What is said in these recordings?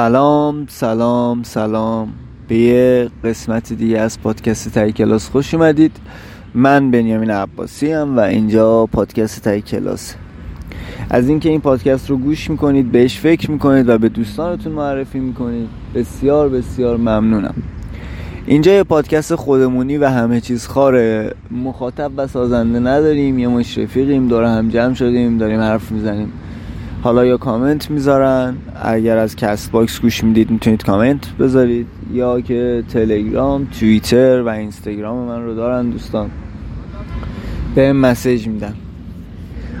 سلام سلام سلام. به یه قسمت دیگه از پادکست تای کلاس خوش اومدید. من بنیامین عباسی هم و اینجا پادکست تای کلاس. از اینکه این پادکست رو گوش می‌کنید بهش فکر می‌کنید و به دوستانتون معرفی می‌کنید بسیار بسیار ممنونم. اینجا یه پادکست خودمونی و همه چیز خاره. مخاطب و سازنده نداریم یه مش رفیقیم دور هم جمع شدیم داریم حرف می‌زنیم. حالا یا کامنت می‌ذارن. اگر از Castbox گوش می‌دید می‌تونید کامنت بذارید. یا که تلگرام توییتر و اینستاگرام من رو دارن دوستان. بهم message میدن.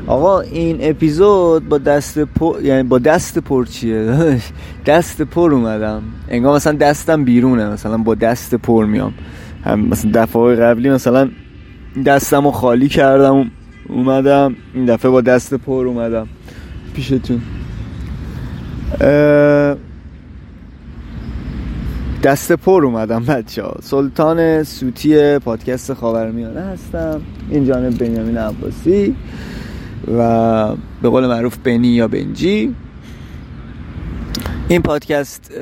آقا این اپیزود با دست پر یعنی با دست پر چیه؟ دست پر اومدم. انگار مثلا دستم بیرونه. مثلا با دست پر میام. هم مثلا دفعه قبلی مثلا دستم رو خالی کردم اومدم. این دفعه با دست پر اومدم. پیشتون. دست پر اومدم بچه ها سلطان سوتی پادکست خاورمیانه هستم. این جانب بنیامین عباسی و به قول معروف بنی یا بنجی. این پادکست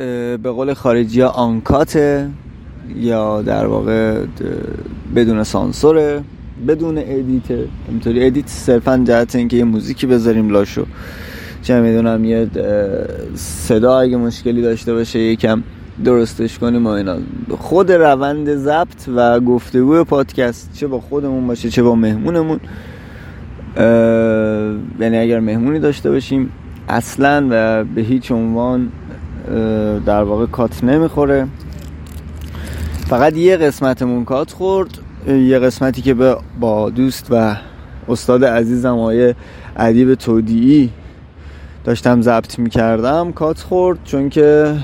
به قول خارجی ها آنکاته یا در واقع بدون سانسوره بدون ادیته اینطوری ادیت صرفا جهت اینکه یه موزیکی بذاریم لاشو. چه می‌دونم یه صدا اگه مشکلی داشته باشه یکم درستش کنیم و اینا. خود روند ضبط و گفتگو پادکست چه با خودمون باشه چه با مهمونمون یعنی اگر مهمونی داشته باشیم اصلا و به هیچ عنوان در واقع کات نمی‌خوره. فقط یه قسمتمون کات خورد. یه قسمتی که با دوست و استاد عزیزم آقای ادیب تودیعی داشتم ضبط می‌کردم کات خورد چون که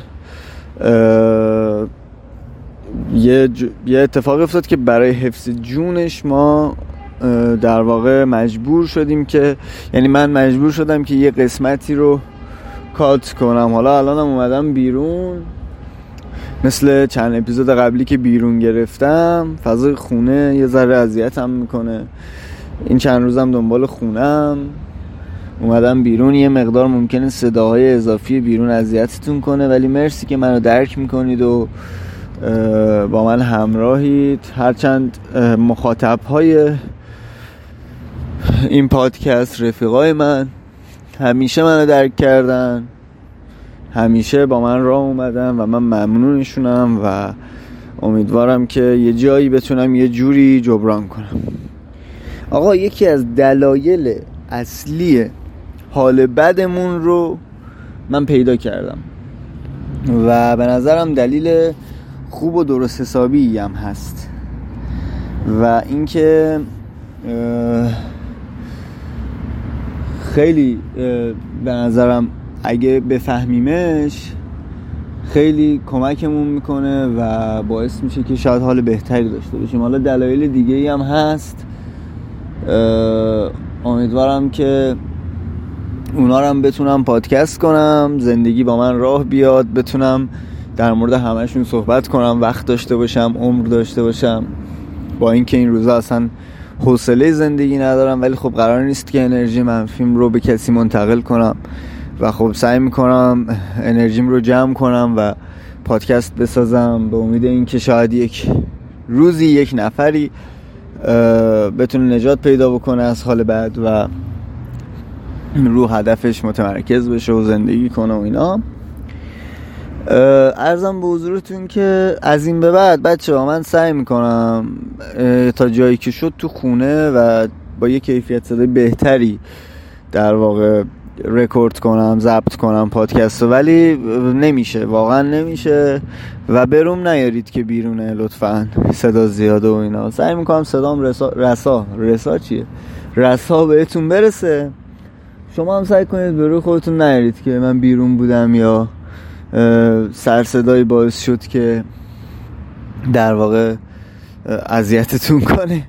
یه, یه اتفاق افتاد که برای حفظ جونش ما در واقع مجبور شدیم که یعنی من مجبور شدم که یه قسمتی رو کات کنم. حالا الانم اومدم بیرون مثل چند اپیزود قبلی که بیرون گرفتم فضای خونه یه ذره اذیتم می‌کنه. این چند روزم دنبال خونم. اومدم بیرون یه مقدار ممکنه صداهای اضافی بیرون اذیتتون کنه ولی مرسی که منو درک می‌کنید و با من همراهید. هرچند مخاطب های این پادکست رفیقای من همیشه منو درک کردن همیشه با من راه اومدن و من ممنونشونم و امیدوارم که یه جایی بتونم یه جوری جبران کنم. آقا یکی از دلایل اصلی حال بدمون رو من پیدا کردم. و به نظرم دلیل خوب و درست حسابی هم هست. و اینکه خیلی به نظرم اگه بفهمیمش خیلی کمکمون می‌کنه و باعث میشه که شاید حال بهتری داشته باشیم. حالا دلایل دیگه ای هم هست. امیدوارم که اونا رو هم بتونم پادکست کنم زندگی با من راه بیاد بتونم در مورد همشون صحبت کنم وقت داشته باشم عمر داشته باشم. با اینکه این روزا اصلا حوصله زندگی ندارم ولی خب قرار نیست که انرژی منفیم رو به کسی منتقل کنم. و خب سعی می‌کنم انرژیم رو جمع کنم و پادکست بسازم به امید اینکه شاید یک روزی یک نفری بتونه نجات پیدا بکنه از حال بعد و رو هدفش متمرکز بشه و زندگی کنه و اینا. ارزم به حضورتون که از این به بعد بچه ها من سعی می‌کنم تا جایی که شد تو خونه و با یه کیفیت صدای بهتری در واقع رکورد کنم ضبط کنم پادکست ولی نمیشه واقعا نمیشه و بروم نیارید که بیرونه لطفا صدا زیاده و اینا. سعی می‌کنم صدام رسا رسا رسا چیه؟ رسا بهتون برسه. شما هم سعی کنید به روی خودتون نیارید که من بیرون بودم یا سر صدایی باعث شد که در واقع اذیتتون کنه.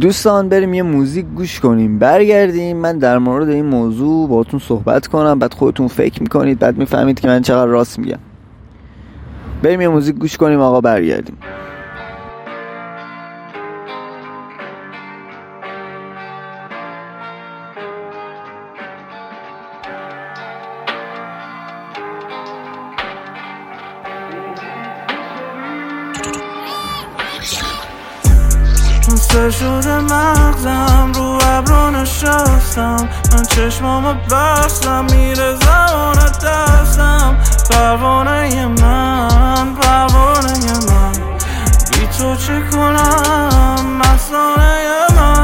دوستان بریم یه موزیک گوش کنیم. برگردیم. من در مورد این موضوع باتون صحبت کنم. بعد خودتون فکر می‌کنید. بعد می‌فهمید که من چقدر راست میگم. بریم یه موزیک گوش کنیم. آقا برگردیم. مغزم رو ابرو نشستم من چشمامو بستم میره زمان دستم. پروانه من پروانه من. بی تو چه کنم؟ مستانه من.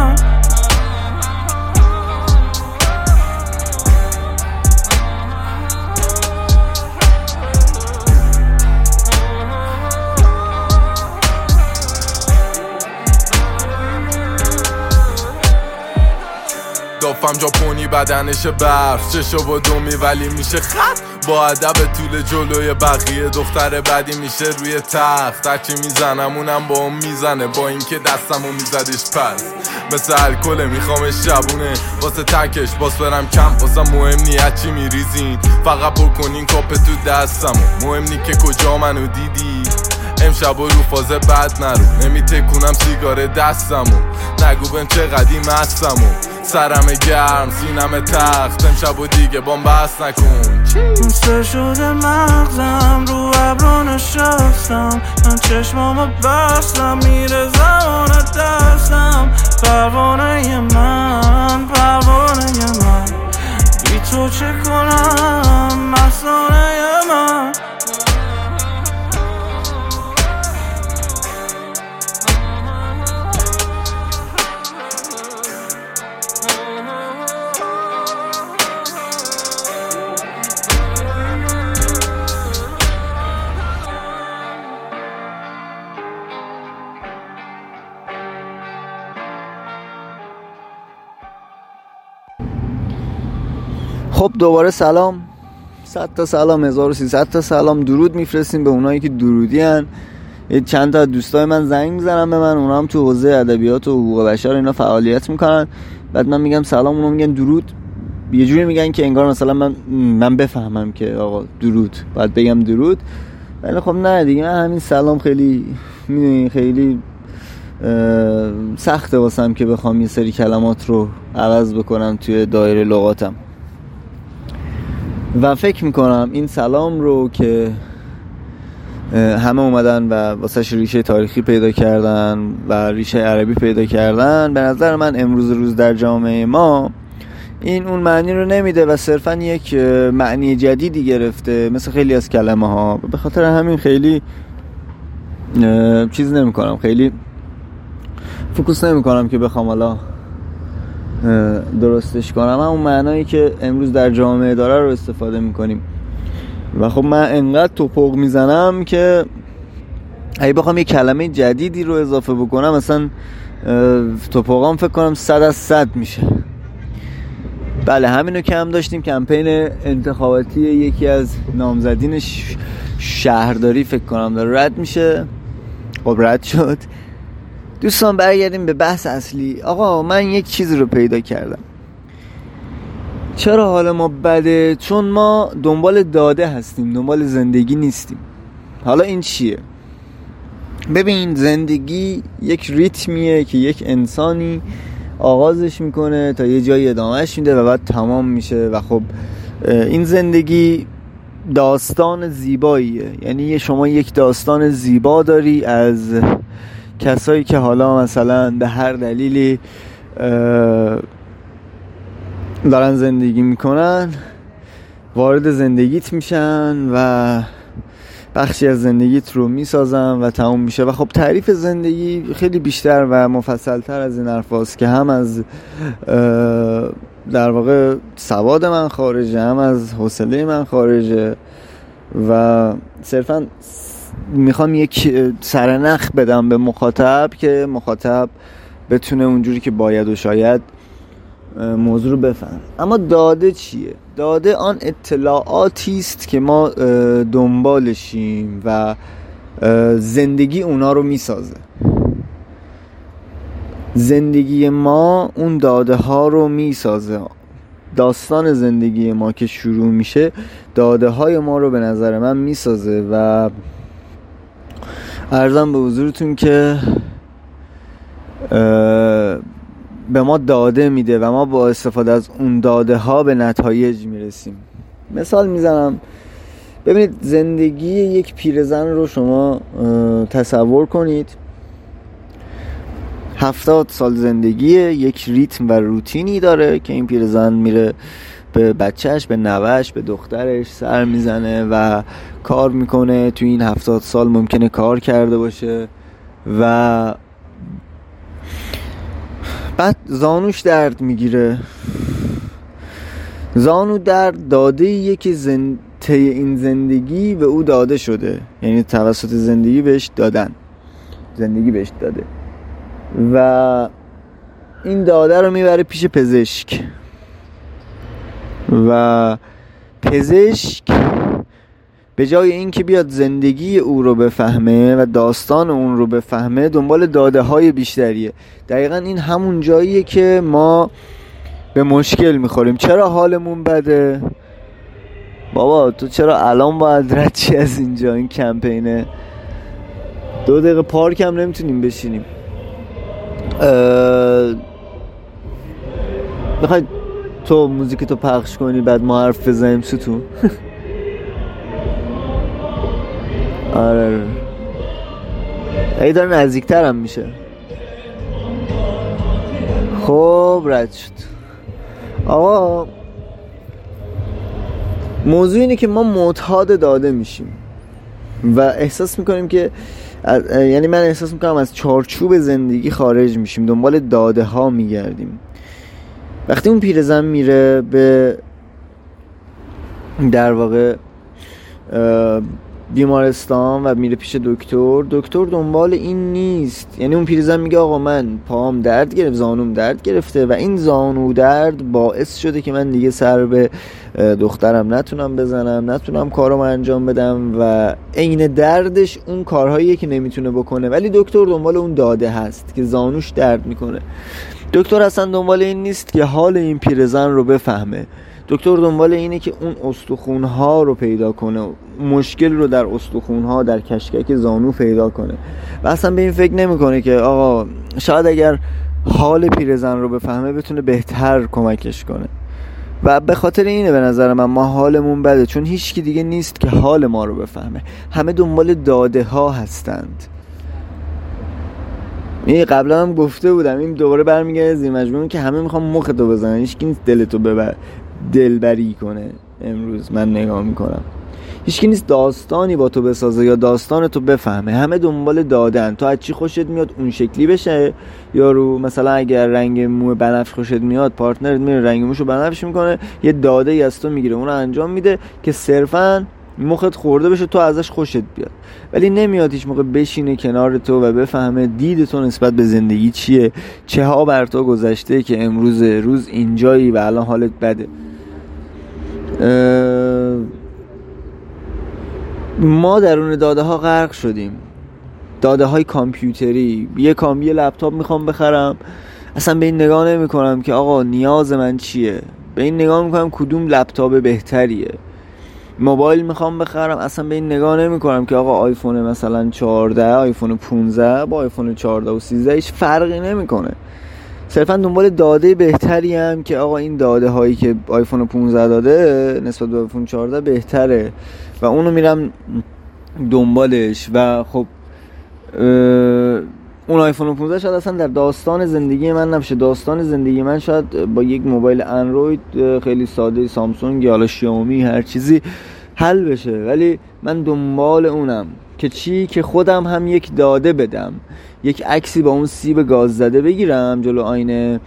دافم ژاپنی بدنش برف. چشو و دومی ولی میشه خط. با ادب طول جلوی بقیه دختر بعدی میشه روی تخت. هرچی می‌زنم اونم با اون می‌زنه. با اینکه دستمو میزدش پس. مثل الکل میخوامش شبونه واسه تکش باز برم کم. واسه مهم نیت چی میریزین. فقط پر کنین کاپ تو دستمو. مهم نی که کجا منو دیدی. امشب و رو فاز بد نرو. نمی تکونم سیگار دستمو. نگو بهم چه قدیم هستمو. سرم گرم سینم تخت. امشب و دیگه بام بس نکن. خسته شده مغزم رو ابرو نشستم من چشمامو بستم میره زمان دستم. پروانه من پروانه من. بی تو چه کنم؟ مستانه من. خب دوباره سلام. 100 تا سلام 1300 تا سلام. درود میفرستیم به اونایی که درودی هن. چند تا دوستای من زنگ می‌زنن به من اونا هم تو حوزه ادبیات و حقوق بشر اینا فعالیت می‌کنن. بعد من میگم سلام اونا میگن درود. یه جوری میگن که انگار مثلا من من بفهمم که آقا درود. بعد بگم درود. ولی خب نه دیگه من همین سلام خیلی می‌دونی خیلی سخته واسم که بخوام یه سری کلمات رو عوض بکنم توی دایره لغاتم. و فکر می‌کنم این سلام رو که همه اومدن و واسه ریشه تاریخی پیدا کردن و ریشه عربی پیدا کردن به نظر من امروز روز در جامعه ما این اون معنی رو نمیده و صرفا یک معنی جدیدی گرفته مثل خیلی از کلمه ها به خاطر همین خیلی چیز نمی کنم خیلی فکوس نمی کنم که بخوام حالا درستش کنم. اون معنایی که امروز در جامعه داره رو استفاده می‌کنیم. و خب من انقدر توپق می‌زنم که اگه بخوام یه کلمه جدیدی رو اضافه بکنم مثلا توپقام فکر کنم صد از صد میشه. بله همینو که هم داشتیم کمپین انتخاباتی یکی از نامزدین شهرداری فکر کنم داره. رد میشه؟ خب رد شد. دوستان برگردیم به بحث اصلی. آقا من یک چیزی رو پیدا کردم. چرا حال ما بده؟ چون ما دنبال داده هستیم دنبال زندگی نیستیم. حالا این چیه؟ ببین زندگی یک ریتمیه که یک انسانی آغازش می‌کنه تا یه جایی ادامهش میده و بعد تمام میشه و خب این زندگی داستان زیباییه. یعنی شما یک داستان زیبا داری از کسایی که حالا مثلا به هر دلیلی دارن زندگی می‌کنن وارد زندگیت میشن و بخشی از زندگیت رو می‌سازن و تموم میشه. و خب تعریف زندگی خیلی بیشتر و مفصلتر از این حرف که هم از در واقع سواد من خارجه هم از حوصله من خارجه و صرفا می‌خوام یک سرنخ بدم به مخاطب که مخاطب بتونه اونجوری که باید و شاید موضوع رو بفهم اما داده چیه؟ داده آن اطلاعاتی است که ما دنبالشیم و زندگی اونا رو می‌سازه. زندگی ما اون داده ها رو می‌سازه. داستان زندگی ما که شروع میشه داده های ما رو به نظر من می‌سازه و ارزم به حضورتون که به ما داده میده و ما با استفاده از اون داده ها به نتایج می‌رسیم. مثال می‌زنم. ببینید زندگی یک پیرزن رو شما تصور کنید. هفتاد سال زندگیه یک ریتم و روتینی داره که این پیرزن میره به بچهش به نوش به دخترش سر می‌زنه و کار می‌کنه. تو این هفتاد سال ممکنه کار کرده باشه. و بعد زانوش درد می‌گیره. زانو درد داده یه که زن... این زندگی به او داده شده. یعنی توسط زندگی بهش دادن. زندگی بهش داده. و این داده رو می‌بره پیش پزشک. و پزشک به جای اینکه بیاد زندگی او رو بفهمه و داستان اون رو بفهمه دنبال داده های بیشتریه. دقیقا این همون جاییه که ما به مشکل می‌خوریم. چرا حالمون بده؟ بابا تو چرا الان باید رد چی از اینجا؟ این کمپینه. دو دقیقه پارک هم نمی‌تونیم بشینیم. می‌خوای تو موزیک تو پخش کنی بعد ما حرف بزنیم ستون. آره ای داره نزدیکتر میشه. خب رد شد. آقا موضوع اینه که ما معتاد داده میشیم. و احساس می‌کنیم که یعنی من احساس می‌کنم از چارچوب زندگی خارج میشیم. دنبال داده ها میگردیم. وقتی اون پیرزن میره به در واقع بیمارستان و میره پیش دکتر دکتر دنبال این نیست. یعنی اون پیرزن میگه آقا من پام درد گرفت زانوم درد گرفته و این زانو درد باعث شده که من دیگه سر به دخترم نتونم بزنم نتونم کارم انجام بدم و عین دردش اون کارهاییه که نمی‌تونه بکنه. ولی دکتر دنبال اون داده هست که زانوش درد می‌کنه. دکتر اصلا دنبال این نیست که حال این پیرزن رو بفهمه. دکتر دنبال اینه که اون استخون ها رو پیدا کنه مشکل رو در استخون ها در کشکک زانو پیدا کنه. و اصلا به این فکر نمی‌کنه که آقا شاید اگر حال پیرزن رو بفهمه بتونه بهتر کمکش کنه. و به خاطر اینه به نظر من ما حالمون بده چون هیچکی دیگه نیست که حال ما رو بفهمه. همه دنبال داده ها هستند. این قبلا هم گفته بودم این دوباره برمیگرده زیر مجموعه که همه می‌خوام مخ تو بزنن هیچ نیست دلتو ببر دلبری کنه امروز من نگاه می‌کنم. هیچکی نیست داستانی با تو بسازه یا داستان تو بفهمه. همه دنبال دادن. تو از چی خوشت میاد اون شکلی بشه؟ یا رو مثلا اگر رنگ مو بنفش خوشت میاد پارتنرت میره رنگ موشو بنفش می‌کنه یه داده ای از تو می‌گیره. اون انجام میده که صرفا مخت خورده بشه تو ازش خوشت بیاد. ولی نمیاد هیچ موقع بشینه کنار تو و بفهمه دید تو نسبت به زندگی چیه چه ها بر تو گذشته که امروز روز اینجایی و الان حالت بده. ما درون داده ها غرق شدیم. داده های کامپیوتری یه کام یه لپتاپ می‌خوام بخرم. اصلا به این نگاه نمی کنم که آقا نیاز من چیه؟ به این نگاه می‌کنم کدوم لپتاپ بهتریه. موبایل می‌خوام بخرم. اصلا به این نگاه نمی کنم که آقا آیفون مثلا 14 آیفون 15 با آیفون 14 و 13 هیچ فرقی نمی‌کنه. صرفا دنبال داده بهتری‌ام که آقا این داده هایی که آیفون 15 داده نسبت به آیفون 14 بهتره. و اونو میرم دنبالش. و خب اون آیفون 15 شاید اصلا در داستان زندگی من نباشه. داستان زندگی من شاید با یک موبایل اندروید خیلی ساده سامسونگ یا شیائومی هر چیزی حل بشه. ولی من دنبال اونم که چی؟ که خودم هم یک داده بدم. یک عکسی با اون سیب گاز زده بگیرم جلو آینه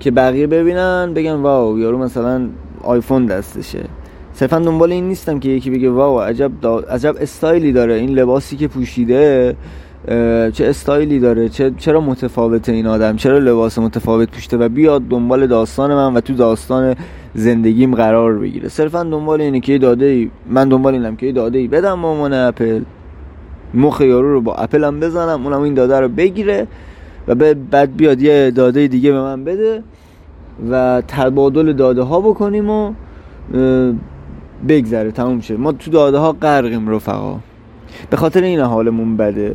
که بقیه ببینن بگن واو یارو مثلا آیفون دستشه. صرفا دنبال این نیستم که یکی بگه واو عجب, عجب استایلی داره. این لباسی که پوشیده چه استایلی داره چه چرا متفاوته این آدم؟ چرا لباس متفاوت پوشته و بیاد دنبال داستان من و تو داستان زندگیم قرار بگیره. صرفا دنبال اینه که داده ای من دنبال اینم که داده ای بدم مامان اپل. مخ یارو رو با اپل هم بزنم اونم این داده رو بگیره و بعد بیاد یه داده دیگه به من بده و تبادل داده ها بکنیم و بگذره. تموم شه. ما تو داده ها غرقیم رفقا. به خاطر این حالمون بده.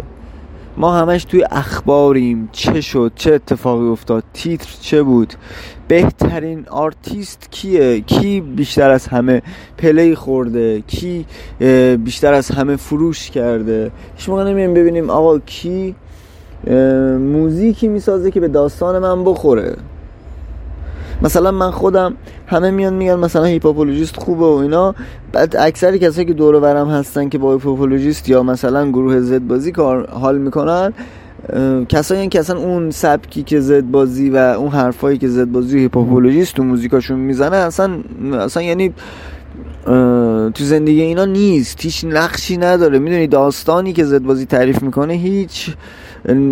ما همش توی اخباریم چه شد چه اتفاقی افتاد تیتر چه بود بهترین آرتیست کیه کی بیشتر از همه play خورده کی بیشتر از همه فروش کرده. هیچ موقع نمیایم ببینیم آقا کی موزیکی می‌سازه که به داستان من بخوره. مثلا من خودم همه میان میگن مثلا هیپهاپولوژیست خوبه و اینا. بعد اکثر کسایی که دور برم هستن که با هیپهاپولوژیست یا مثلا گروه زدبازی کار حال می‌کنن کسایی که اصلا اون سبکی که زدبازی و اون حرفایی که زدبازی و هیپهاپولوژیست تو موزیکاشون می‌زنه اصلا اصلا یعنی تو زندگی اینا نیست. هیچ نقشی نداره. می‌دونی داستانی که زدبازی تعریف می‌کنه هیچ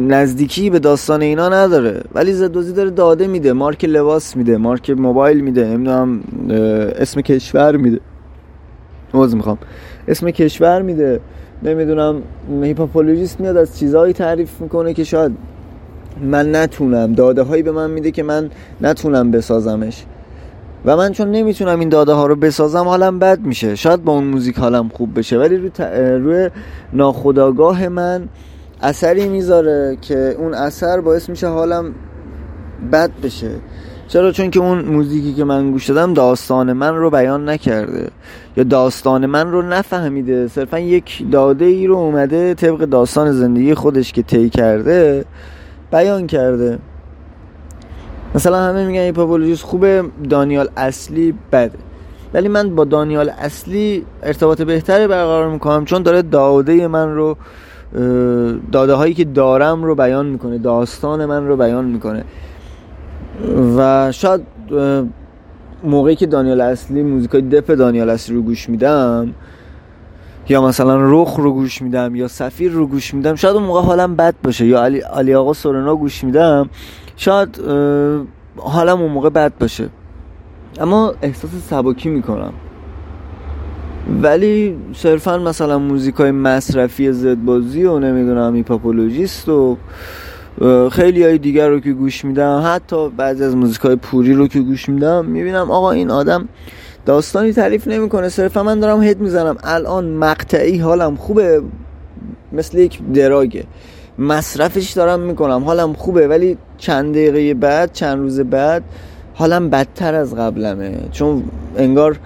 نزدیکی به داستان اینا نداره. ولی زدبازی داره داده میده. مارک لباس میده. مارک موبایل میده. نمی‌دونم اسم کشور میده. موز می‌خوام. اسم کشور میده. نمی‌دونم هیپهاپولوژیست میاد از چیزهایی تعریف می‌کنه که شاید من نتونم. داده هایی به من میده که من نتونم بسازمش. و من چون نمی‌تونم این داده ها رو بسازم حالم بد میشه. شاید با اون موزیک حالم خوب بشه ولی روی, ت... روی ناخداگاه من اثری می‌ذاره که اون اثر باعث میشه حالم بد بشه. چرا؟ چون که اون موزیکی که من گوش دادم داستان من رو بیان نکرده. یا داستان من رو نفهمیده. صرفا یک داده ای رو اومده طبق داستان زندگی خودش که طی کرده بیان کرده. مثلا همه میگن هیپاپولوژیست خوبه دانیال اصلی بده. ولی من با دانیال اصلی ارتباط بهتری برقرار می‌کنم چون داره داده من رو داده هایی که دارم رو بیان می‌کنه داستان من رو بیان می‌کنه. و شاید موقعی که دانیال اصلی موزیکای دپ دانیال اصلی رو گوش میدم یا مثلا رخ رو گوش میدم یا سفیر رو گوش میدم شاید اون موقع حالم بد باشه یا علی, علی آقا سورنا گوش میدم. شاید حالم اون موقع بد باشه. اما احساس سبکی می‌کنم. ولی صرفا مثلا موزیک های مصرفی زدبازی و نمی‌دونم هیپهاپولوژیست و خیلی های دیگر رو که گوش میدم. حتی بعضی از موزیک های پوری رو که گوش میدم می‌بینم آقا این آدم داستانی تعریف نمی‌کنه. صرفا من دارم head می‌زنم. الان مقطعی حالم خوبه مثل یک drug ه. مصرفش دارم می‌کنم. حالم خوبه ولی چند دقیقه بعد چند روز بعد حالم بدتر از قبلمه. چون انگار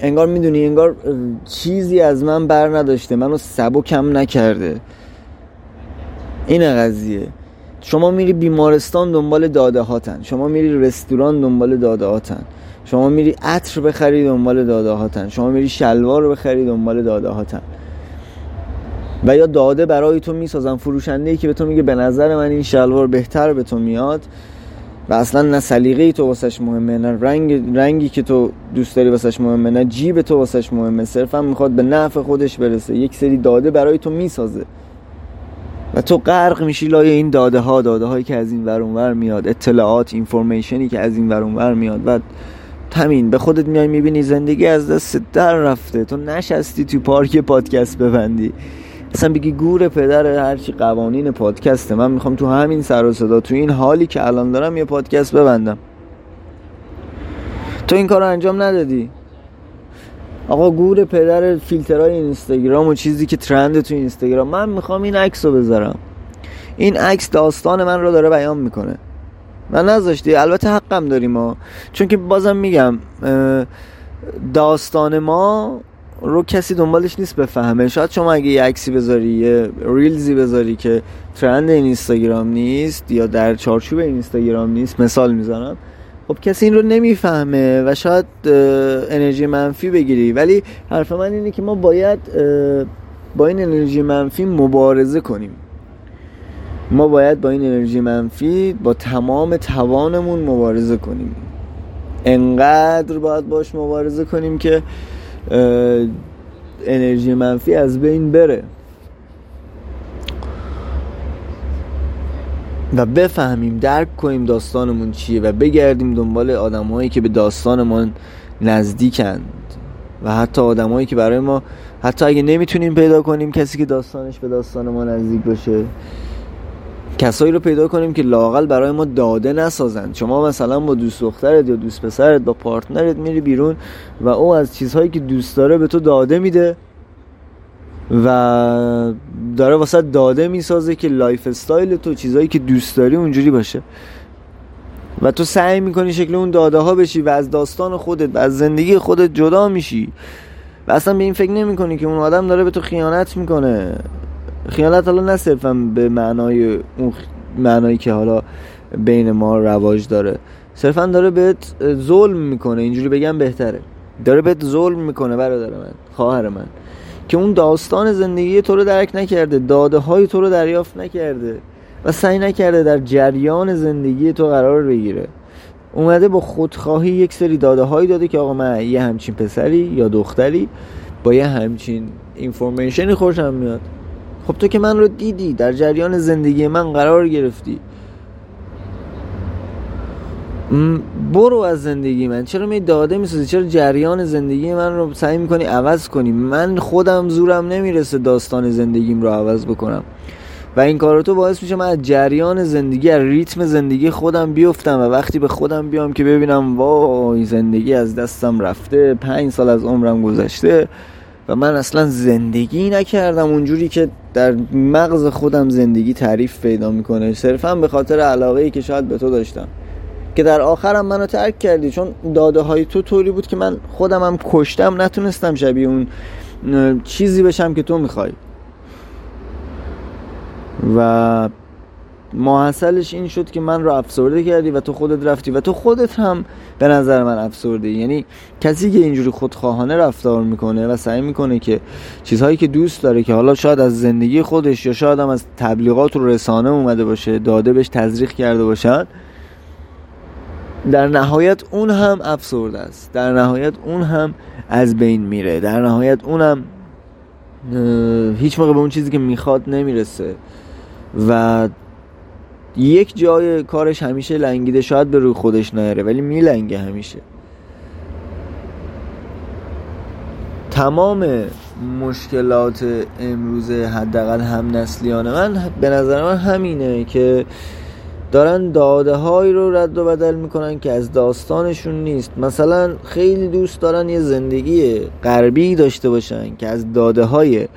انگار می‌دونی انگار چیزی از من بر نداشته. منو کم نکرده. این قضیه. شما میری بیمارستان دنبال داده هاتن شما میری رستوران دنبال داده هاتن شما میری عطر بخری دنبال داده هاتن شما میری شلوار بخری دنبال داده هاتن و یا داده برای تو می‌سازن فروشنده ای که به تو میگه به نظر من این شلوار بهتر به تو میاد. و اصلا نه سلیقه تو واسش مهمه نه رنگ رنگی که تو دوست داری واسش مهمه نه جیب تو واسش مهمه. صرفا می‌خواد به نفع خودش برسه. یک سری داده برای تو می‌سازه. و تو غرق میشی لای این داده ها داده هایی که از این ور ور میاد. اطلاعات اینفورمیشنی که از این ور ور میاد. و همین به خودت میای می‌بینی زندگی از دست در رفته. تو نشستی تو پارک پادکست ببندی. اصلا بگی گور پدر هرچی قوانین پادکسته. من می‌خوام تو همین سر و صدا تو این حالی که الان دارم یه پادکست ببندم. تو این کار انجام ندادی. آقا گور پدر فیلترهای اینستاگرام و چیزی که ترند تو اینستاگرام. من می‌خوام این عکس رو بذارم. این عکس داستان من رو داره بیان می‌کنه. من نذاشتی؟ البته حقم داریم ما. چون که بازم میگم داستان ما رو کسی دنبالش نیست بفهمه. شاید شما اگه یه عکسی بذاری یه ریلزی بذاری که ترند این اینستاگرام نیست یا در چارچوب این اینستاگرام نیست مثال می‌زنم. خب کسی این رو نمی‌فهمه و شاید انرژی منفی بگیری. ولی حرف من اینه که ما باید با این انرژی منفی مبارزه کنیم. ما باید با این انرژی منفی با تمام توانمون مبارزه کنیم. انقدر باید باش مبارزه کنیم که انرژی منفی از بین بره. و بفهمیم درک کنیم داستانمون چیه و بگردیم دنبال آدمهایی که به داستانمون نزدیکند. و حتی آدمهایی که برای ما حتی اگه نمی‌تونیم پیدا کنیم کسی که داستانش به داستان ما نزدیک باشه. کسایی رو پیدا کنیم که لاقل برای ما داده نسازند. شما مثلا با دوست دخترت یا دوست پسرت با پارتنرت میری بیرون و او از چیزهایی که دوست داره به تو داده میده و داره واسه داده می‌سازه که lifestyle تو چیزهایی که دوست داری اونجوری باشه. و تو سعی می‌کنی شکل اون داده ها بشی و از داستان خودت و از زندگی خودت جدا میشی. و اصلا به این فکر نمی‌کنی که اون آدم داره به تو خیانت می‌کنه. خیانت حالا نه صرفا به معنای اون معنایی که حالا بین ما رواج داره. صرفا داره بهت ظلم می‌کنه اینجوری بگم بهتره. داره بهت ظلم می‌کنه برادر من خواهر من که اون داستان زندگی تو رو درک نکرده داده های تو رو دریافت نکرده و سعی نکرده در جریان زندگی تو قرار بگیره. اومده با خودخواهی یک سری داده هایی داده که آقا من یه همچین پسری یا دختری با یه همچین اینفورمیشنی خوشم میاد. خب تو که من رو دیدی در جریان زندگی من قرار گرفتی. برو از زندگی من. چرا می داده می‌سازی؟ چرا جریان زندگی من رو سعی می‌کنی عوض کنی؟ من خودم زورم نمی‌رسه داستان زندگیم رو عوض بکنم. و این کار تو باعث میشه من از جریان زندگی از ریتم زندگی خودم بیفتم و وقتی به خودم بیام که ببینم وای زندگی از دستم رفته پنج سال از عمرم گذشته. و من اصلا زندگی نکردم اونجوری که در مغز خودم زندگی تعریف پیدا می‌کنه. صرفا به خاطر علاقه ای که شاید به تو داشتم. که در آخرم منو ترک کردی. چون داده های تو طوری بود که من خودم هم کشتم نتونستم شبیه اون چیزی بشم که تو می‌خوای. و محصلش این شد که من رو افسرده کردی و تو خودت رفتی و تو خودت هم به نظر من افسرده یعنی کسی که اینجوری خودخواهانه رفتار می‌کنه و سعی می‌کنه که چیزهایی که دوست داره که حالا شاید از زندگی خودش یا شاید هم از تبلیغات و رسانه اومده باشه داده بهش تزریق کرده باشن در نهایت اون هم افسرده است. در نهایت اون هم از بین میره. در نهایت اون هم هیچ موقع به اون چیزی که می‌خواد نمی‌رسه. و یک جای کارش همیشه لنگیده شاید به روی خودش نیاره ولی میلنگه همیشه. تمام مشکلات امروز حداقل هم نسلیان من به نظر من همینه که دارن داده هایی رو رد و بدل می‌کنن که از داستانشون نیست. مثلا خیلی دوست دارن یه زندگی غربی داشته باشن که از داده های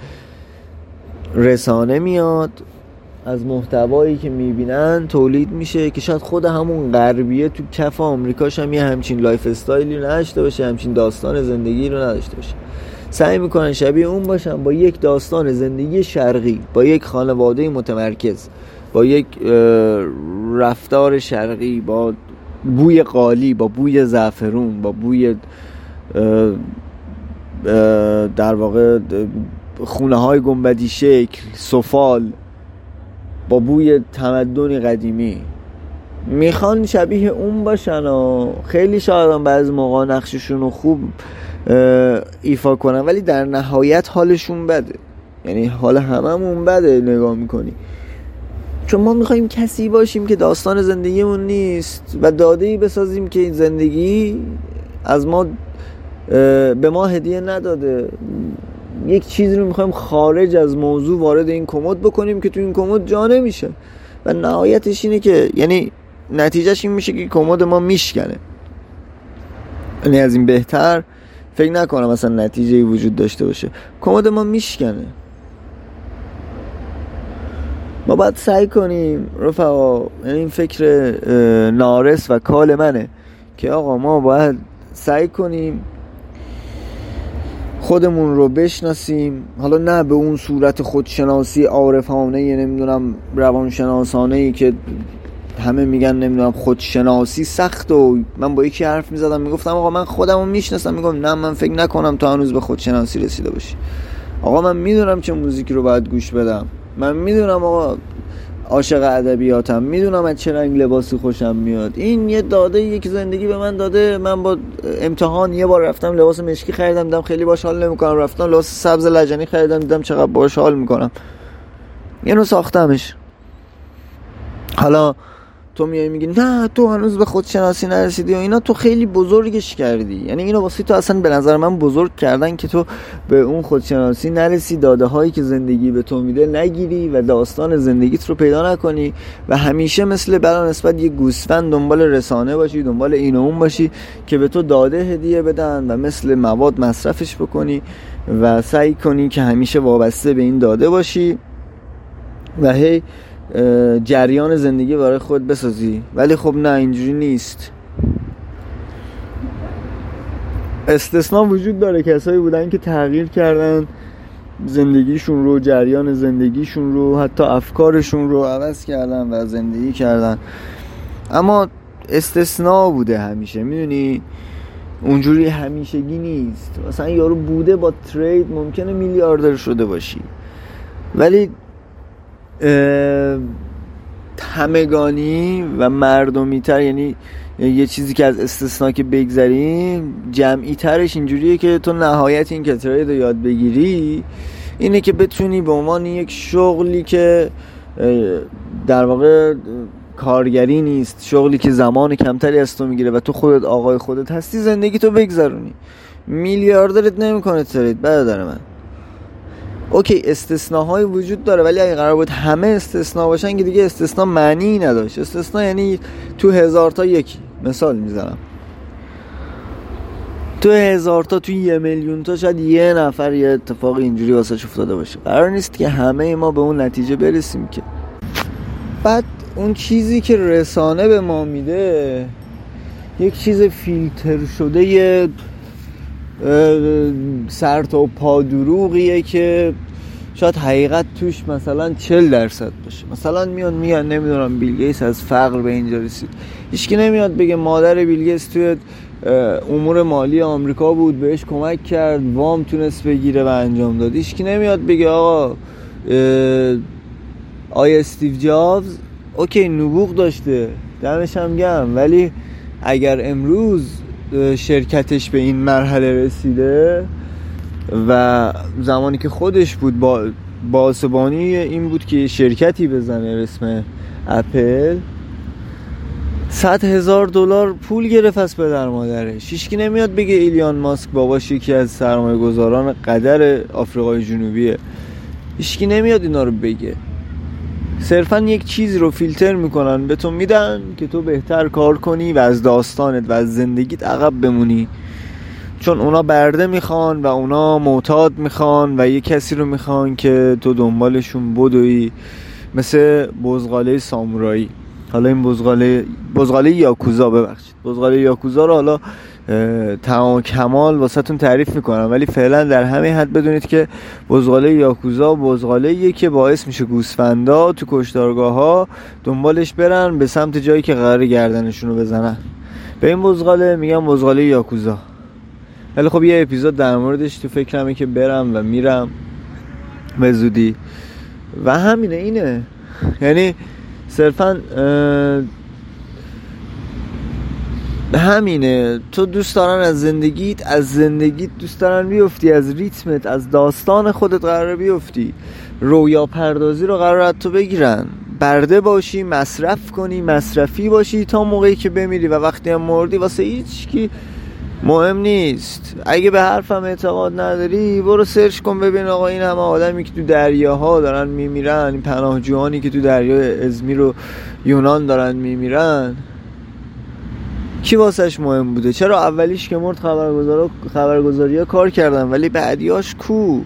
رسانه میاد. از محتوایی که می‌بینن تولید میشه که شاید خود همون غربیه تو کف آمریکاش هم یه همچین lifestyle ی نداشته باشه همچین داستان زندگی رو نداشته باشه. سعی می‌کنن شبیه اون باشن با یک داستان زندگی شرقی با یک خانواده متمرکز با یک رفتار شرقی با بوی قالی با بوی زعفرون با بوی در واقع خونه های گنبدی شکل سفال. با بوی تمدن قدیمی. می‌خوان شبیه اون باشن و خیلی شاید بعض موقع نقششون رو خوب ایفا کنن ولی در نهایت حالشون بده. یعنی حال هممون بده نگاه می‌کنی. چون ما می‌خوایم کسی باشیم که داستان زندگیمون نیست و داده بسازیم که این زندگی از ما به ما هدیه نداده. یک چیزی رو می‌خوایم خارج از موضوع وارد این کمد بکنیم که تو این کمد جا نمیشه. و نهایتش اینه که یعنی نتیجهش این میشه که کمد ما میشکنه. یعنی از این بهتر فکر نکنم مثلا نتیجه وجود داشته باشه. کمد ما میشکنه. ما باید سعی کنیم رفقا یعنی این فکر نارس و کال منه که آقا ما باید سعی کنیم خودمون رو بشناسیم. حالا نه به اون صورت خودشناسی عارفانه یه نمی‌دونم روانشناسانه ای که همه میگن نمی‌دونم خودشناسی سخت و من با یکی حرف می‌زدم می‌گفتم آقا من خودم رو می‌شناسم. میگم نه من فکر نکنم تا هنوز به خودشناسی رسیده باشی. آقا من می‌دونم چه موزیکی رو باید گوش بدم. من می‌دونم آقا عاشق ادبیاتم. می‌دونم از چه رنگ لباسی خوشم میاد. این یه داده یک زندگی به من داده. من با امتحان یه بار رفتم لباس مشکی خریدم. دیدم خیلی باش حال نمی‌کنم. رفتم لباس سبز لجنی خریدم. دیدم چقدر باش حال می‌کنم. اینو ساختمش. حالا تو میای میگی نه تو هنوز به خودشناسی نرسیدی و اینا تو خیلی بزرگش کردی. یعنی اینو واسه تو اصلا به نظر من بزرگ کردن که تو به اون خودشناسی نرسی داده هایی که زندگی به تو میده نگیری و داستان زندگیت رو پیدا نکنی و همیشه مثل برای نسبت یه گوسفند دنبال رسانه باشی دنبال این و اون باشی که به تو داده هدیه بدن و مثل مواد مصرفش بکنی و سعی کنی که همیشه وابسته به این داده باشی. و هی جریان زندگی برای خود بسازی. ولی خب نه اینجوری نیست. استثنا وجود داره. کسایی بودن که تغییر کردن زندگیشون رو جریان زندگیشون رو حتی افکارشون رو عوض کردن و زندگی کردن. اما استثناء بوده همیشه. می‌دونی؟ اونجوری همیشگی نیست. مثلا یارو بوده با ترید ممکنه میلیاردر شده باشی. ولی همگانی و مردمی تر یعنی یه چیزی که از استثنا که بگذریم جمعی ترش اینجوریه که تو نهایت این ترید رو یاد بگیری اینه که بتونی به عنوان یک شغلی که در واقع کارگری نیست شغلی که زمان کمتری از تو می‌گیره و تو خودت آقای خودت هستی زندگی تو بگذرونی. میلیاردرت نمی‌کنه ترید برادر من. اوکی استثناهای وجود داره ولی اگه قرار بود همه استثنا باشن که دیگه استثنا معنی نداشت. استثنا یعنی تو هزار تا یکی مثال می‌زنم. تو هزار تا تو یه میلیون تا شاید یه نفر یه اتفاق اینجوری واسه افتاده باشه. قرار نیست که همه ما به اون نتیجه برسیم که. بعد اون چیزی که رسانه به ما میده یک چیز فیلتر شده یه سر تا پا دروغیه که شاید حقیقت توش مثلا 40 درصد باشه. مثلا میاد میگن نمی‌دونم بیلگیس از فقر به اینجا رسید. هیچکی نمیاد بگه مادر بیلگیس توی امور مالی آمریکا بود بهش کمک کرد وام تونست بگیره و انجام داد. هیچکی نمیاد بگه آقا آیا استیو جابز؟ اوکی نبوغ داشته. دمش هم ولی اگر امروز شرکتش به این مرحله رسیده و زمانی که خودش بود با باسبانی این بود که شرکتی بزنه اسم اپل. صد هزار دلار پول گرفت از پدر مادرش. هیچکی نمیاد بگه ایلیان ماسک باباش یکی از سرمایه گذاران قدر آفریقای جنوبیه. هیچکی نمیاد اینا رو بگه. صرفا یک چیزی رو فیلتر می‌کنن به تو میدن که تو بهتر کار کنی و از داستانت و از زندگیت عقب بمونی. چون اونا برده می‌خوان و اونا معتاد می‌خوان و یه کسی رو می‌خوان که تو دنبالشون بدوی مثل بزغاله سامورایی. حالا این بزغاله بزغاله یاکوزا ببخشید. بزغاله یاکوزا رو حالا تمام کمال واسهتون تعریف می‌کنم. ولی فعلا در همه حد بدونید که بزغاله یاکوزا بزغاله که باعث میشه گوسفندا تو کشتارگاه ها دنبالش برن به سمت جایی که قرار گردنشون رو بزنن. به این بزغاله میگم بزغاله یاکوزا. ولی خب یه اپیزود در موردش تو فکرمه که برم و میرم. به زودی. و همینه اینه. یعنی صرفا همینه. تو دوست دارن از زندگیت از زندگیت دوست دارن بیفتی از ریتمت از داستان خودت قرار بیفتی. رویا پردازی رو قرار تو بگیرن. برده باشی مصرف کنی مصرفی باشی تا موقعی که بمیری و وقتی هم مردی واسه هیچ کی مهم نیست. اگه به حرفم اعتقاد نداری برو سرچ کن ببین آقا این همه آدمی که تو دریاها دارن میمیرن این پناهجویانی که تو دریای ازمیر و یونان دارن میمیرن. کی واسش مهم بوده؟ چرا اولیش که مرد خبرگزار خبرگزاری ها کار کردن ولی بعدیاش کو؟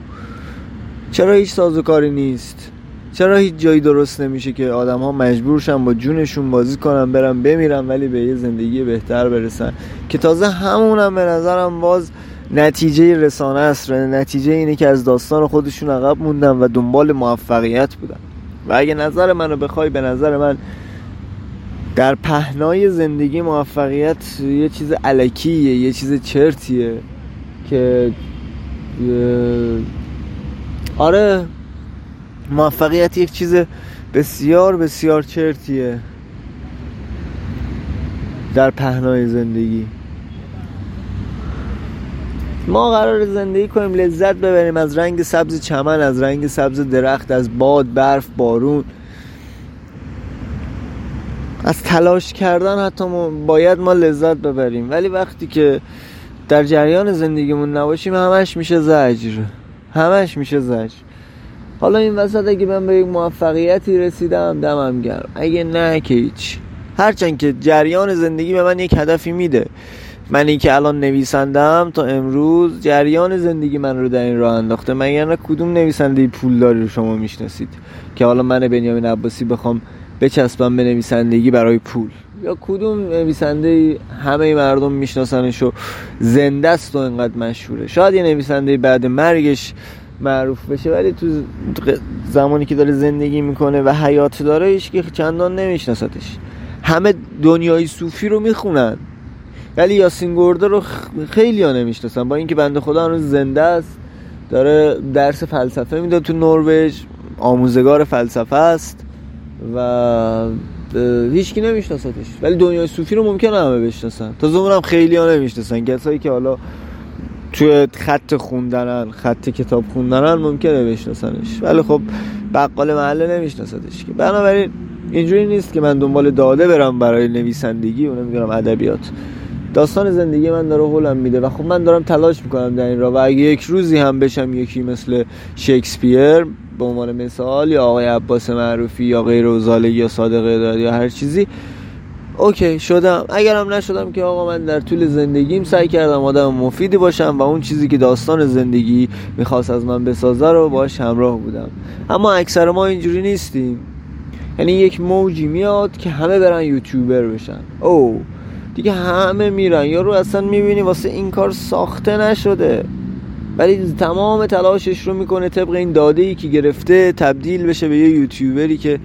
چرا هیچ سازوکاری نیست؟ چرا هیچ جایی درست نمیشه که آدم ها مجبورشن با جونشون بازی کنن برن بمیرن ولی به یه زندگی بهتر برسن؟ که تازه همونم به نظرم باز نتیجه رسانه است. نتیجه اینه که از داستان خودشون عقب موندن و دنبال موفقیت بودن. و اگه نظر منو بخوای به نظر من در پهنای زندگی موفقیت یه چیز علکیه یه چیز چرتیه که آره موفقیت یک چیز بسیار بسیار چرتیه در پهنای زندگی. ما قرار زندگی کنیم لذت ببریم از رنگ سبز چمن از رنگ سبز درخت از باد برف بارون. از تلاش کردن حتی ما باید ما لذت ببریم. ولی وقتی که در جریان زندگیمون نباشیم همش میشه زجر. همش میشه زجر. حالا این وسط اگه من به یک موفقیتی رسیدم دمم گرم. اگه نه که هیچ. هرچند که جریان زندگی به من یک هدفی میده. منی که الان نویسندم تا امروز جریان زندگی من رو در این راه انداخته. من یعنی کدوم نویسنده پولداری رو شما می‌شناسید؟ که حالا من بنیامین عباسی بخوام بچسبم به نویسندگی برای پول. یا کدوم نویسنده همه مردم میشناسنش و زنده است و اینقدر مشهوره. شاید یه نویسنده بعد مرگش معروف بشه ولی تو زمانی که داره زندگی می‌کنه و حیات داره هیچ که چندان نمیشناستش همه دنیای صوفی رو می‌خونن. ولی یاسین گرده رو خیلی ها نمی‌شناسن. با اینکه بنده خدا هنوز زنده است داره درس فلسفه میده تو نروژ آموزگار فلسفه است. و هیچکی نمیشناستش ولی دنیای صوفی رو ممکنه همه بشناسن. تا هم خیلی ها نمی‌شناسن. کسایی که حالا توی خط خوندنن خط کتاب خوندنن ممکنه بشناسنش. ولی خب بقال محله نمیشناستش که. بنابراین اینجوری نیست که من دنبال داده برم برای نویسندگی و نمی‌دونم ادبیات. داستان زندگی من داره هولم میده و خب من دارم تلاش می‌کنم در این را و اگه یک روزی هم بشم یکی مثل شکسپیر به عنوان مثال یا آقای عباس معروفی یا غیر اوزاله یا صادق داد یا هر چیزی. اوکی شدم. اگرم نشدم که آقا من در طول زندگیم سعی کردم آدم مفیدی باشم و اون چیزی که داستان زندگی می‌خواست از من بسازه رو باش همراه بودم. اما اکثر ما اینجوری نیستیم. یعنی یک موجی میاد که همه برن یوتیوبر بشن. او دیگه همه میرن. یا رو اصلا می‌بینی واسه این کار ساخته نشده. ولی تمام تلاشش رو می‌کنه طبق این داده ای که گرفته تبدیل بشه به یه یوتیوبری که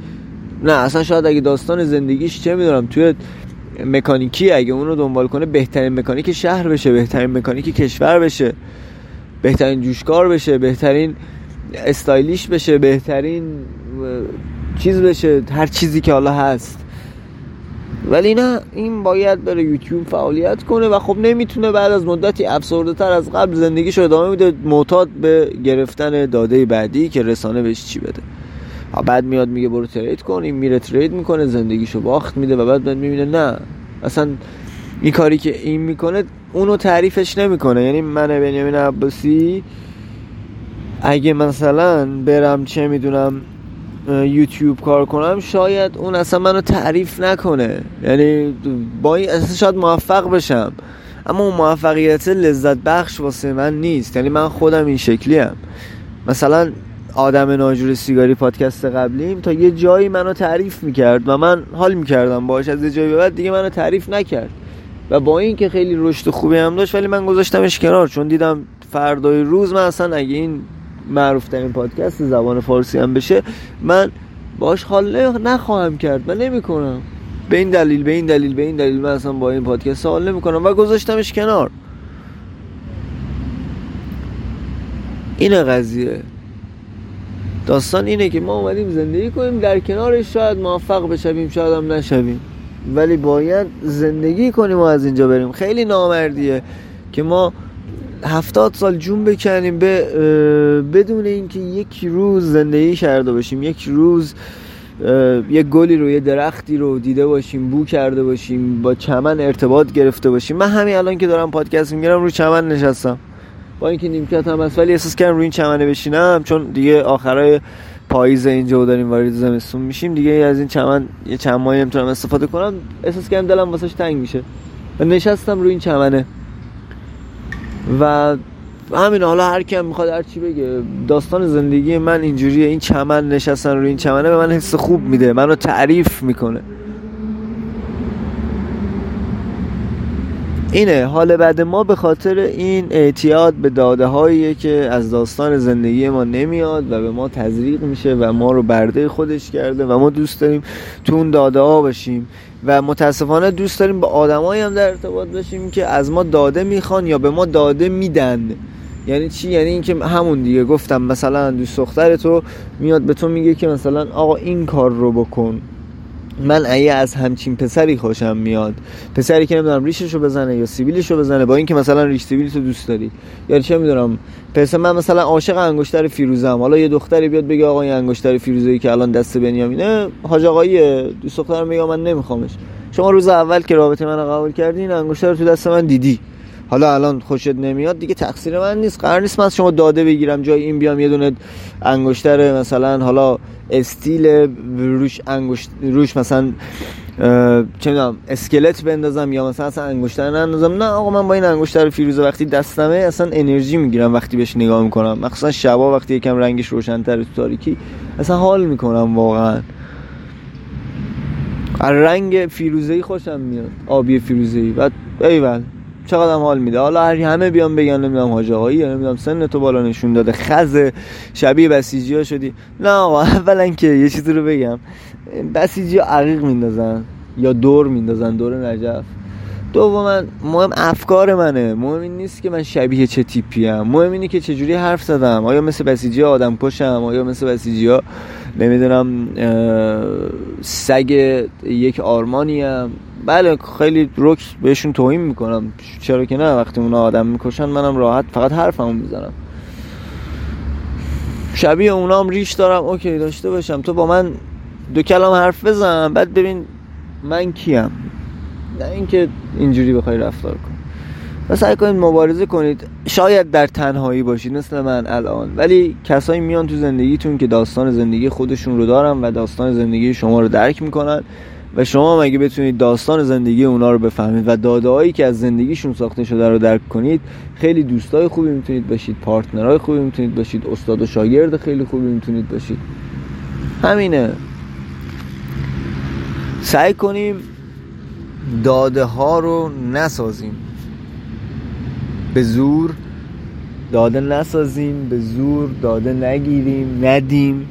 نه اصلا شاید اگه داستان زندگیش چه می‌دونم توی مکانیکی اگه اونو دنبال کنه بهترین مکانیک شهر بشه بهترین مکانیک کشور بشه بهترین جوشکار بشه بهترین استایلیش بشه بهترین چیز بشه هر چیزی که حالا هست. ولی نه این باید بره یوتیوب فعالیت کنه و خب نمی‌تونه بعد از مدتی افسرده تر از قبل زندگیش رو ادامه میده معتاد به گرفتن داده بعدی که رسانه بهش چی بده. بعد میاد میگه برو ترید کن این میره ترید می‌کنه زندگیشو باخت میده و بعد می‌بینه نه. اصلا این کاری که این می‌کنه اونو تعریفش نمی‌کنه. یعنی من بنیامین عباسی اگه مثلا برم چه می‌دونم یوتیوب کار کنم شاید اون اصلا منو تعریف نکنه. یعنی با این اصلا شاید موفق بشم. اما اون موفقیت لذت بخش واسه من نیست. یعنی من خودم این شکلی هم. مثلا آدم ناجور سیگاری پادکست قبلیم تا یه جایی منو تعریف می‌کرد و من حال می‌کردم باش از یه جایی به بعد دیگه منو تعریف نکرد. و با این که خیلی رشد خوبی هم داشت ولی من گذاشتمش کنار. چون دیدم فردای روز من اصلا اگه این معروف ترین پادکست زبان فارسی هم بشه من باش حال نخواهم کرد من نمی کنم. به این دلیل به این دلیل به این دلیل من اصلا با این پادکست حال نمی کنم و گذاشتمش کنار. این قضیه. داستان اینه که ما اومدیم زندگی کنیم در کنارش شاید موفق بشویم شاید هم نشویم. ولی باید زندگی کنیم و از اینجا بریم. خیلی نامردیه که ما هفتاد سال جون بکنیم به بدون اینکه یک روز زندگی کرده باشیم یک روز یک گلی رو یه درختی رو دیده باشیم بو کرده باشیم با چمن ارتباط گرفته باشیم. من همین الان که دارم پادکست می‌گیرم رو چمن نشستم. با اینکه نیمکت هم هست ولی احساس کردم روی این چمنه بشینم چون دیگه آخرای پاییز اینجا داریم وارد زمستون میشیم دیگه از این چمن یه چند ماهی نمی‌تونم استفاده کنم. احساس کردم دلم واسش تنگ میشه. و نشستم روی این چمنه. و همین حالا هر کیم می‌خواد هر چی بگه داستان زندگی من اینجوریه این چمن نشستن روی این چمنه به من حس خوب میده منو تعریف می‌کنه. اینه حال بعد ما به خاطر این اعتیاد به داده هاییه که از داستان زندگی ما نمیاد و به ما تزریق میشه و ما رو برده خودش کرده و ما دوست داریم تو اون داده ها باشیم. و متاسفانه دوست داریم با آدمایی هم در ارتباط باشیم که از ما داده می‌خوان یا به ما داده میدن. یعنی چی؟ یعنی اینکه همون دیگه. گفتم مثلا دوست دختر تو میاد به تو میگه که مثلا آقا این کار رو بکن. من ایه از همچین پسری خوشم میاد پسری که نمی‌دونم ریششو بزنه یا سیبیلشو بزنه با اینکه مثلا ریش سیبیلشو دوست داری. یا چه می‌دونم پس من مثلا عاشق انگشتر فیروزم حالا یه دختری بیاد بگه آقا این انگشتر فیروزه‌ای که الان دست بنیامینه حاج آقای دوست دخترم میگه من نمیخوامش. شما روز اول که رابطه من قبول کردین انگشتر تو دست من دیدی. حالا الان خوشت نمیاد دیگه تقصیر من نیست. قرار نیست من از شما داده بگیرم جای این بیام یه دونه انگشتر مثلا حالا استیل روش انگشت روش مثلا چه می‌دونم اسکلت بندازم یا مثلا اصلا انگشتر نندازم. نه آقا من با این انگشتر فیروزه وقتی دستمه اصلا انرژی می‌گیرم وقتی بهش نگاه می‌کنم. مخصوصا شبا وقتی یکم رنگش روشنتر تو تاریکی اصلا حال می‌کنم واقعا. رنگ فیروزه‌ای خوشم میاد آبی فیروزه‌ای. بعد ایول. چقدر حال میده. حالا هر همه بیان بگن نمی‌دونم حاج آقایی نمی‌دونم سن تو بالا نشون داده. خز شبیه بسیجی ها شدی. نه آقا اولا که یه چیزی رو بگم. بسیجی ها عقیق میندازن یا دور میندازن دور نجف. دوما مهم افکار منه. مهم این نیست که من شبیه چه تیپی ام. مهم اینه که چجوری حرف زدم. آیا مثل بسیجی آدم کشم؟ آیا مثل بسیجی ها نمی‌دونم سگ یک آرمانی هم بله خیلی رک بهشون توهین می‌کنم. چرا که نه وقتی اونا آدم می‌کشن منم راحت فقط حرفمو می‌زنم. شبیه اونام ریش دارم. اوکی داشته باشم. تو با من دو کلام حرف بزن. بعد ببین من کیم. نه اینکه اینجوری بخوای رفتار کن. و سعی کنید مبارزه کنید. شاید در تنهایی باشید مثل من الان. ولی کسایی میان تو زندگیتون که داستان زندگی خودشون رو دارن و داستان زندگی شما رو درک می‌کنن. و شما مگه بتونید داستان زندگی اونا رو بفهمید و دادههایی که از زندگیشون ساخته شده رو درک کنید خیلی دوستای خوبی می‌تونید باشید پارتنرهای خوبی می‌تونید باشید استاد و شاگرد خیلی خوبی می‌تونید باشید. همینه. سعی کنیم داده ها رو نسازیم. به زور داده نسازیم به زور داده نگیریم ندیم.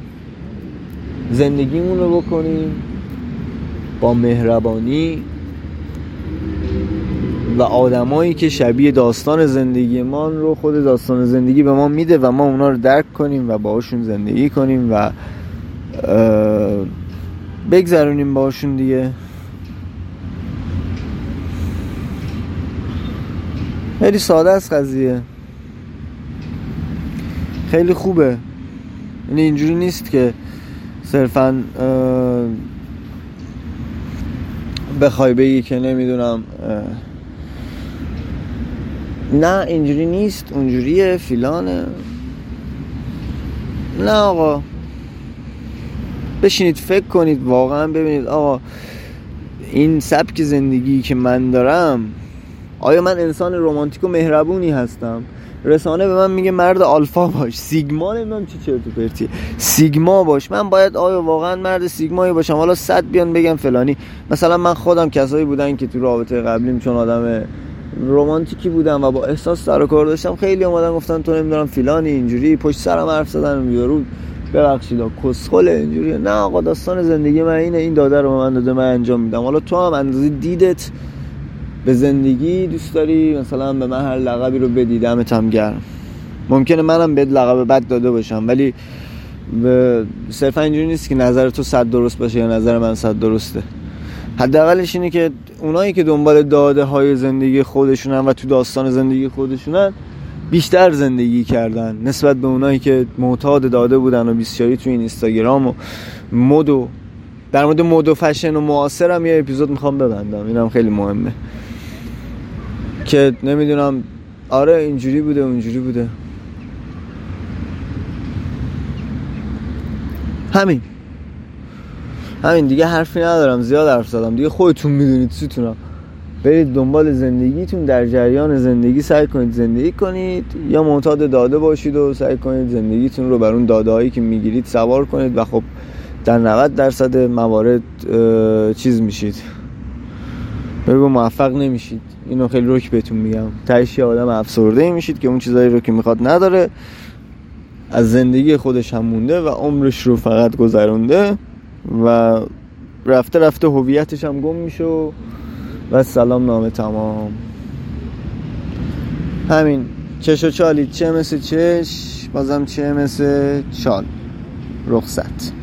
زندگیمون رو بکنیم. با مهربانی و آدمایی که شبیه داستان زندگیمان رو خود داستان زندگی به ما میده و ما اونا رو درک کنیم و باهاشون زندگی کنیم و بگذرونیم باشون دیگه. خیلی ساده است قضیه. خیلی خوبه. یعنی اینجوری نیست که صرفا بخوای بگی که نمی‌دونم نه اینجوری نیست اونجوریه فیلانه. نه آقا. بشینید فکر کنید واقعا ببینید. آقا این سبک زندگی که من دارم آیا من انسان رومانتیک و مهربونی هستم؟ رسانه به من میگه مرد آلفا باش. سیگما نمی‌دونم چی چرت و پرتی سیگما باش. من باید آیا واقعا مرد سیگمایی باشم؟ حالا صد بیان بگم فلانی. مثلا من خودم کسایی بودن که تو رابطه قبلیم چون آدم رومانتیکی بودم و با احساس سر و کار داشتم خیلی اومدن گفتن تو نمی‌دونم فلانی اینجوری پشت سرم حرف زدن یارو ببخشید کسخل اینجوری. نه آقا داستان زندگی من اینه. این داده رو من داده من انجام میدم. حالا تو هم اندازه دیدت به زندگی دوست داری؟ مثلا به من هر لقبی رو بدیدم هم گرم. ممکنه منم بهت لقب بد داده باشم ولی صرفا اینجوری نیست که نظر تو صد درست باشه یا نظر من صد درسته. حداقلش اینه که اونایی که دنبال داده های زندگی خودشونن و تو داستان زندگی خودشونن بیشتر زندگی کردن. نسبت به اونایی که معتاد داده بودن و بیسیاری تو این اینستاگرام و مد و در مورد مد و فشن و معاصر هم یه اپیزود می‌خوام ببندم. اینم خیلی مهمه. که نمی‌دونم. آره اینجوری بوده اونجوری بوده. همین. همین دیگه حرفی ندارم زیاد حرف زدم. دیگه خودتون می‌دونید سیتونم برید دنبال زندگیتون در جریان زندگی سعی کنید زندگی کنید یا معتاد داده باشید و سعی کنید زندگیتون رو بر اون داده هایی که می‌گیرید سوار کنید و خب در 90 درصد موارد چیز میشید. بگو موفق نمیشید. اینو خیلی روک بهتون میگم. تهش آدم افسرده میشید که اون چیزایی رو که می‌خواد نداره. از زندگی خودش هم مونده و عمرش رو فقط گذرونده و رفته رفته هویتش هم گم میشه و سلام نامه تمام. همین. چش و چالی. چه مثل چش؟ بازم چه مثل چال. رخصت.